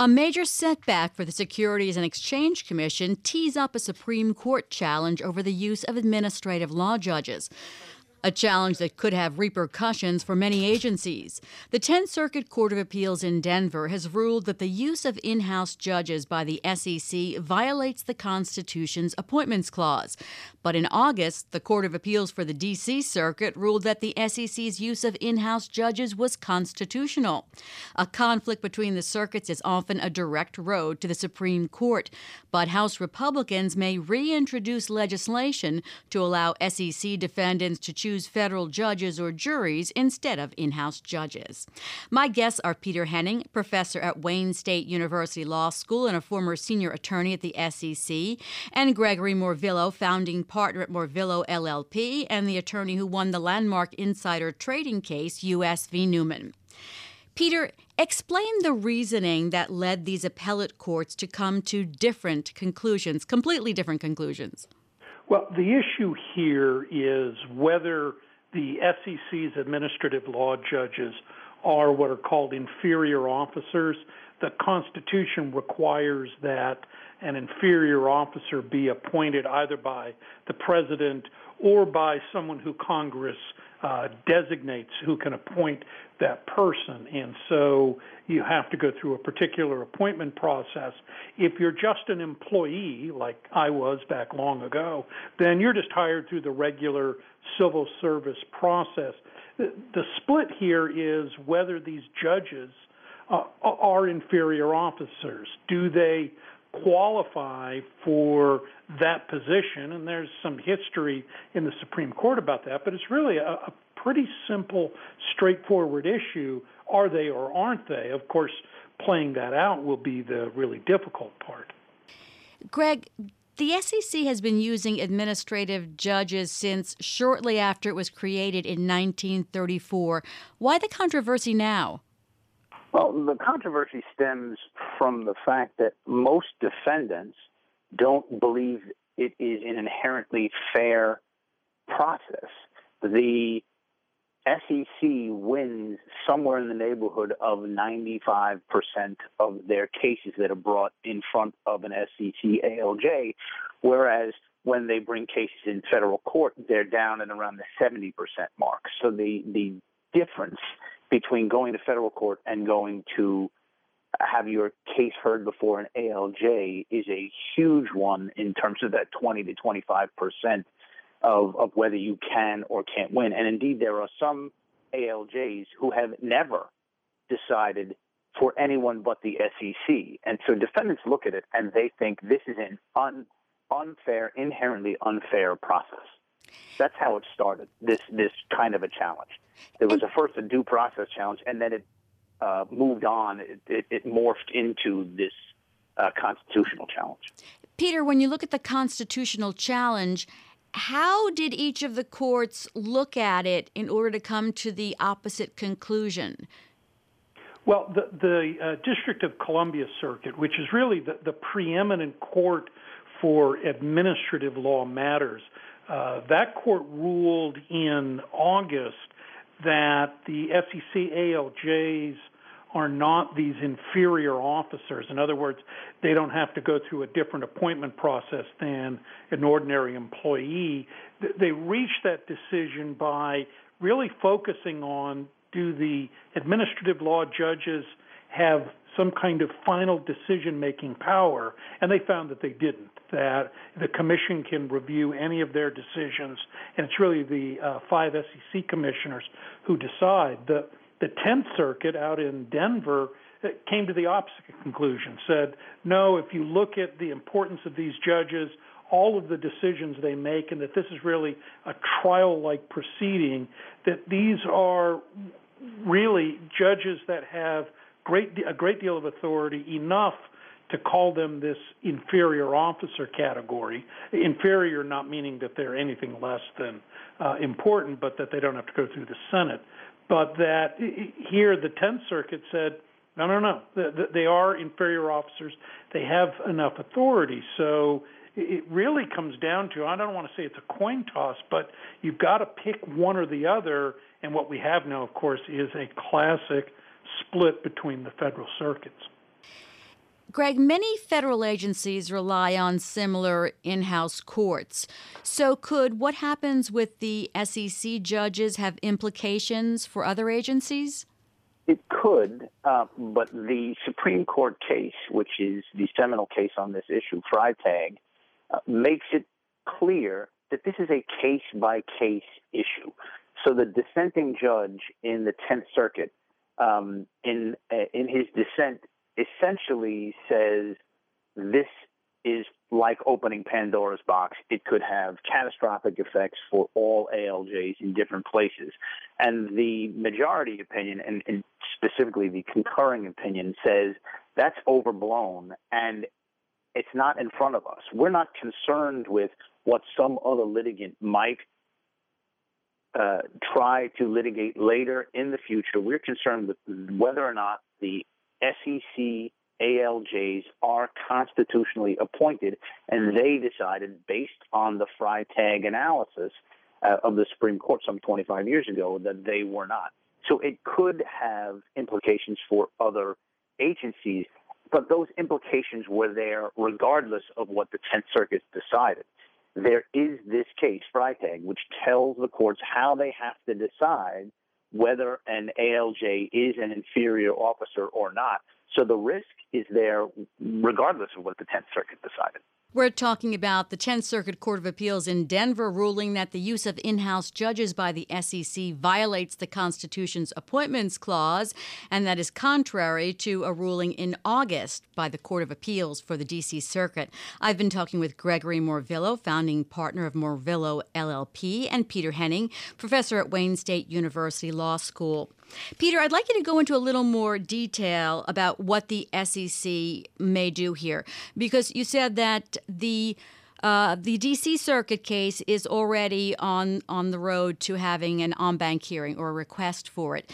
A major setback for the Securities and Exchange Commission tees up a Supreme Court challenge over the use of administrative law judges a challenge that could have repercussions for many agencies. The 10th Circuit Court of Appeals in Denver has ruled that the use of in house judges by the SEC violates the Constitution's Appointments Clause. But in August, the Court of Appeals for the D.C. Circuit ruled that the SEC's use of in house judges was constitutional. A conflict between the circuits is often a direct road to the Supreme Court, but House Republicans may reintroduce legislation to allow SEC defendants to choose choose federal judges or juries instead of in house judges. My guests are Peter Henning, professor at Wayne State University Law School and a former senior attorney at the SEC, and Gregory Morvillo, founding partner at Morvillo LLP and the attorney who won the landmark insider trading case, U.S. v. Newman. Peter, explain the reasoning that led these appellate courts to come to different conclusions, completely different conclusions. Well, the issue here is whether the SEC's administrative law judges are what are called inferior officers. The Constitution requires that an inferior officer be appointed either by the president or by someone who Congress uh, designates who can appoint that person. And so you have to go through a particular appointment process. If you're just an employee, like I was back long ago, then you're just hired through the regular civil service process. The, the split here is whether these judges uh, are inferior officers. Do they qualify for that position? And there's some history in the Supreme Court about that, but it's really a, a pretty simple, straightforward issue. Are they or aren't they? Of course, playing that out will be the really difficult part. Greg, the SEC has been using administrative judges since shortly after it was created in 1934. Why the controversy now? Well, the controversy stems from the fact that most defendants don't believe it is an inherently fair process. The SEC wins somewhere in the neighborhood of 95% of their cases that are brought in front of an SEC ALJ, whereas when they bring cases in federal court, they're down at around the 70% mark. So the, the difference between going to federal court and going to have your case heard before an ALJ is a huge one in terms of that 20 to 25 percent of, of whether you can or can't win. And indeed, there are some ALJs who have never decided for anyone but the SEC. And so defendants look at it and they think this is an un, unfair, inherently unfair process. That's how it started. This this kind of a challenge. There was a first a due process challenge, and then it uh, moved on. It, it, it, morphed into this uh, constitutional challenge. Peter, when you look at the constitutional challenge, how did each of the courts look at it in order to come to the opposite conclusion? Well, the, the uh, District of Columbia Circuit, which is really the, the preeminent court for administrative law matters, uh, that court ruled in August that the SEC ALJs are not these inferior officers. In other words, they don't have to go through a different appointment process than an ordinary employee. They reach that decision by really focusing on do the administrative law judges have some kind of final decision making power, and they found that they didn't. That the commission can review any of their decisions, and it's really the uh, five SEC commissioners who decide. The the Tenth Circuit out in Denver uh, came to the opposite conclusion. Said no, if you look at the importance of these judges, all of the decisions they make, and that this is really a trial-like proceeding, that these are really judges that have great a great deal of authority, enough to call them this inferior officer category. Inferior not meaning that they're anything less than uh, important, but that they don't have to go through the Senate. But that here the Tenth Circuit said, no, no, no, they are inferior officers. They have enough authority. So it really comes down to I don't want to say it's a coin toss, but you've got to pick one or the other. And what we have now, of course, is a classic split between the federal circuits. Greg, many federal agencies rely on similar in house courts. So, could what happens with the SEC judges have implications for other agencies? It could, uh, but the Supreme Court case, which is the seminal case on this issue, Freytag, uh, makes it clear that this is a case by case issue. So the dissenting judge in the Tenth Circuit, um, in uh, in his dissent, essentially says this is like opening Pandora's box. It could have catastrophic effects for all ALJs in different places. And the majority opinion, and, and specifically the concurring opinion, says that's overblown and it's not in front of us. We're not concerned with what some other litigant might uh, try to litigate later in the future. We're concerned with whether or not the SEC ALJs are constitutionally appointed, and they decided based on the Freytag analysis uh, of the Supreme Court some 25 years ago that they were not. So it could have implications for other agencies, but those implications were there regardless of what the Tenth Circuit decided. There is this case, Freytag, which tells the courts how they have to decide whether an ALJ is an inferior officer or not. So the risk is there regardless of what the Tenth Circuit decided. We're talking about the 10th Circuit Court of Appeals in Denver ruling that the use of in house judges by the SEC violates the Constitution's Appointments Clause, and that is contrary to a ruling in August by the Court of Appeals for the D.C. Circuit. I've been talking with Gregory Morvillo, founding partner of Morvillo LLP, and Peter Henning, professor at Wayne State University Law School. Peter, I'd like you to go into a little more detail about what the SEC may do here, because you said that the uh, the D.C. Circuit case is already on on the road to having an en banc hearing or a request for it.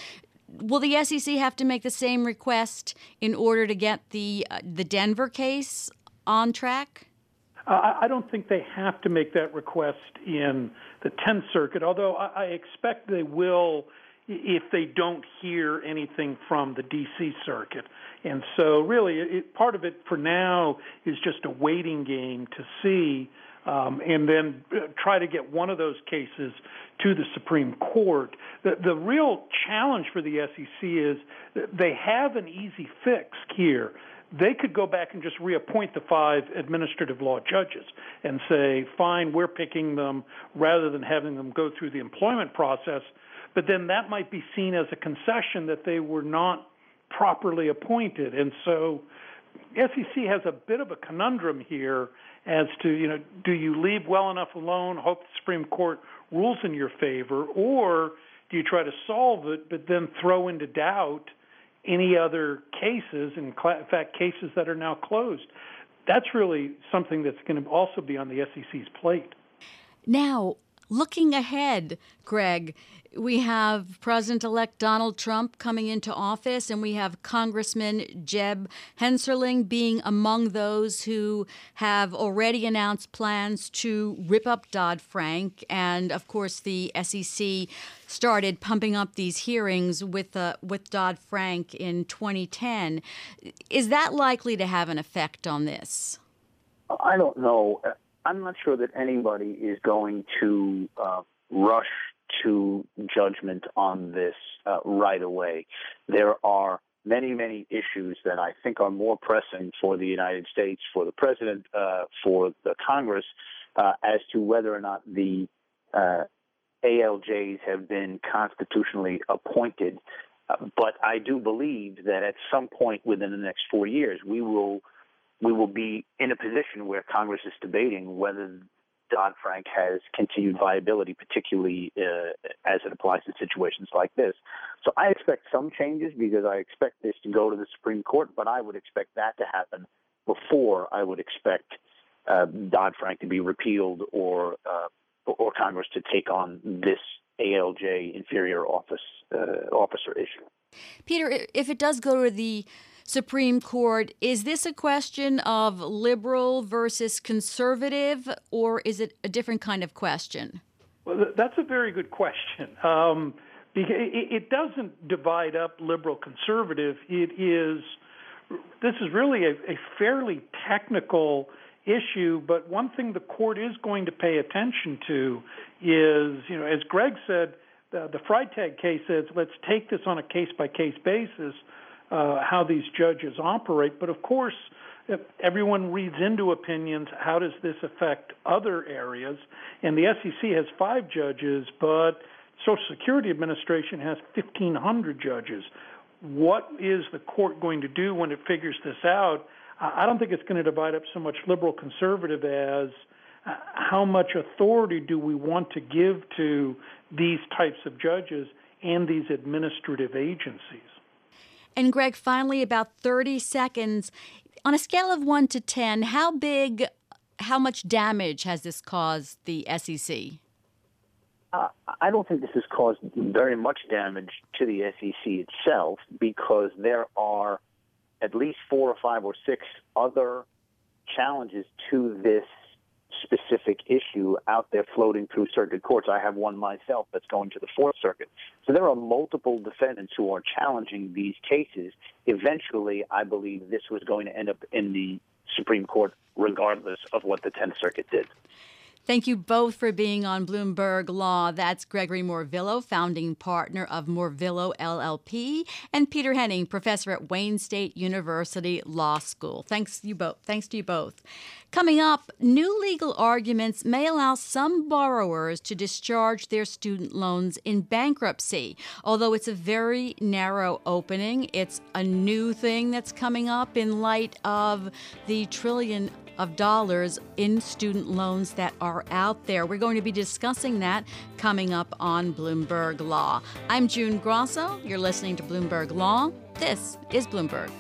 Will the SEC have to make the same request in order to get the uh, the Denver case on track? Uh, I don't think they have to make that request in the Tenth Circuit, although I, I expect they will if they don't hear anything from the D.C. Circuit. And so, really, it, part of it for now is just a waiting game to see, um, and then uh, try to get one of those cases to the Supreme Court. The, the real challenge for the SEC is they have an easy fix here they could go back and just reappoint the five administrative law judges and say, fine, we're picking them rather than having them go through the employment process but then that might be seen as a concession that they were not properly appointed. And so SEC has a bit of a conundrum here as to, you know, do you leave well enough alone, hope the Supreme Court rules in your favor, or do you try to solve it but then throw into doubt any other cases, in fact, cases that are now closed? That's really something that's going to also be on the SEC's plate. Now, looking ahead, Greg, we have President elect Donald Trump coming into office, and we have Congressman Jeb Hensarling being among those who have already announced plans to rip up Dodd Frank. And of course, the SEC started pumping up these hearings with, uh, with Dodd Frank in 2010. Is that likely to have an effect on this? I don't know. I'm not sure that anybody is going to uh, rush to judgment on this uh, right away. There are many, many issues that I think are more pressing for the United States, for the president, uh, for the Congress, uh, as to whether or not the uh, ALJs have been constitutionally appointed. Uh, but I do believe that at some point within the next four years, we will we will be in a position where Congress is debating whether Dodd Frank has continued viability, particularly uh, as it applies to situations like this. So I expect some changes because I expect this to go to the Supreme Court, but I would expect that to happen before I would expect uh, Dodd Frank to be repealed or uh, or Congress to take on this ALJ inferior office uh, officer issue. Peter, if it does go to the Supreme Court. Is this a question of liberal versus conservative, or is it a different kind of question? Well, that's a very good question. Um, it doesn't divide up liberal conservative. It is this is really a, a fairly technical issue, but one thing the court is going to pay attention to is, you know, as Greg said, the, the Freytag case says, let's take this on a case by case basis, uh, how these judges operate. But of course, if everyone reads into opinions. How does this affect other areas? And the SEC has five judges, but Social Security Administration has 1,500 judges. What is the court going to do when it figures this out? I don't think it's going to divide up so much liberal conservative as uh, how much authority do we want to give to these types of judges and these administrative agencies. And Greg, finally, about 30 seconds. On a scale of 1 to 10, how big, how much damage has this caused the SEC? Uh, I don't think this has caused very much damage to the SEC itself because there are at least four or five or six other challenges to this specific issue out there floating through circuit courts. I have one myself that's going to the Fourth Circuit. So there are multiple defendants who are challenging these cases. Eventually, I believe this was going to end up in the Supreme Court, regardless of what the Tenth Circuit did. Thank you both for being on Bloomberg Law. That's Gregory Morvillo, founding partner of Morvillo LLP, and Peter Henning, professor at Wayne State University Law School. Thanks you both. Thanks to you both. Coming up, new legal arguments may allow some borrowers to discharge their student loans in bankruptcy. Although it's a very narrow opening, it's a new thing that's coming up in light of the trillion of dollars in student loans that are out there. We're going to be discussing that coming up on Bloomberg Law. I'm June Grasso. You're listening to Bloomberg Law. This is Bloomberg.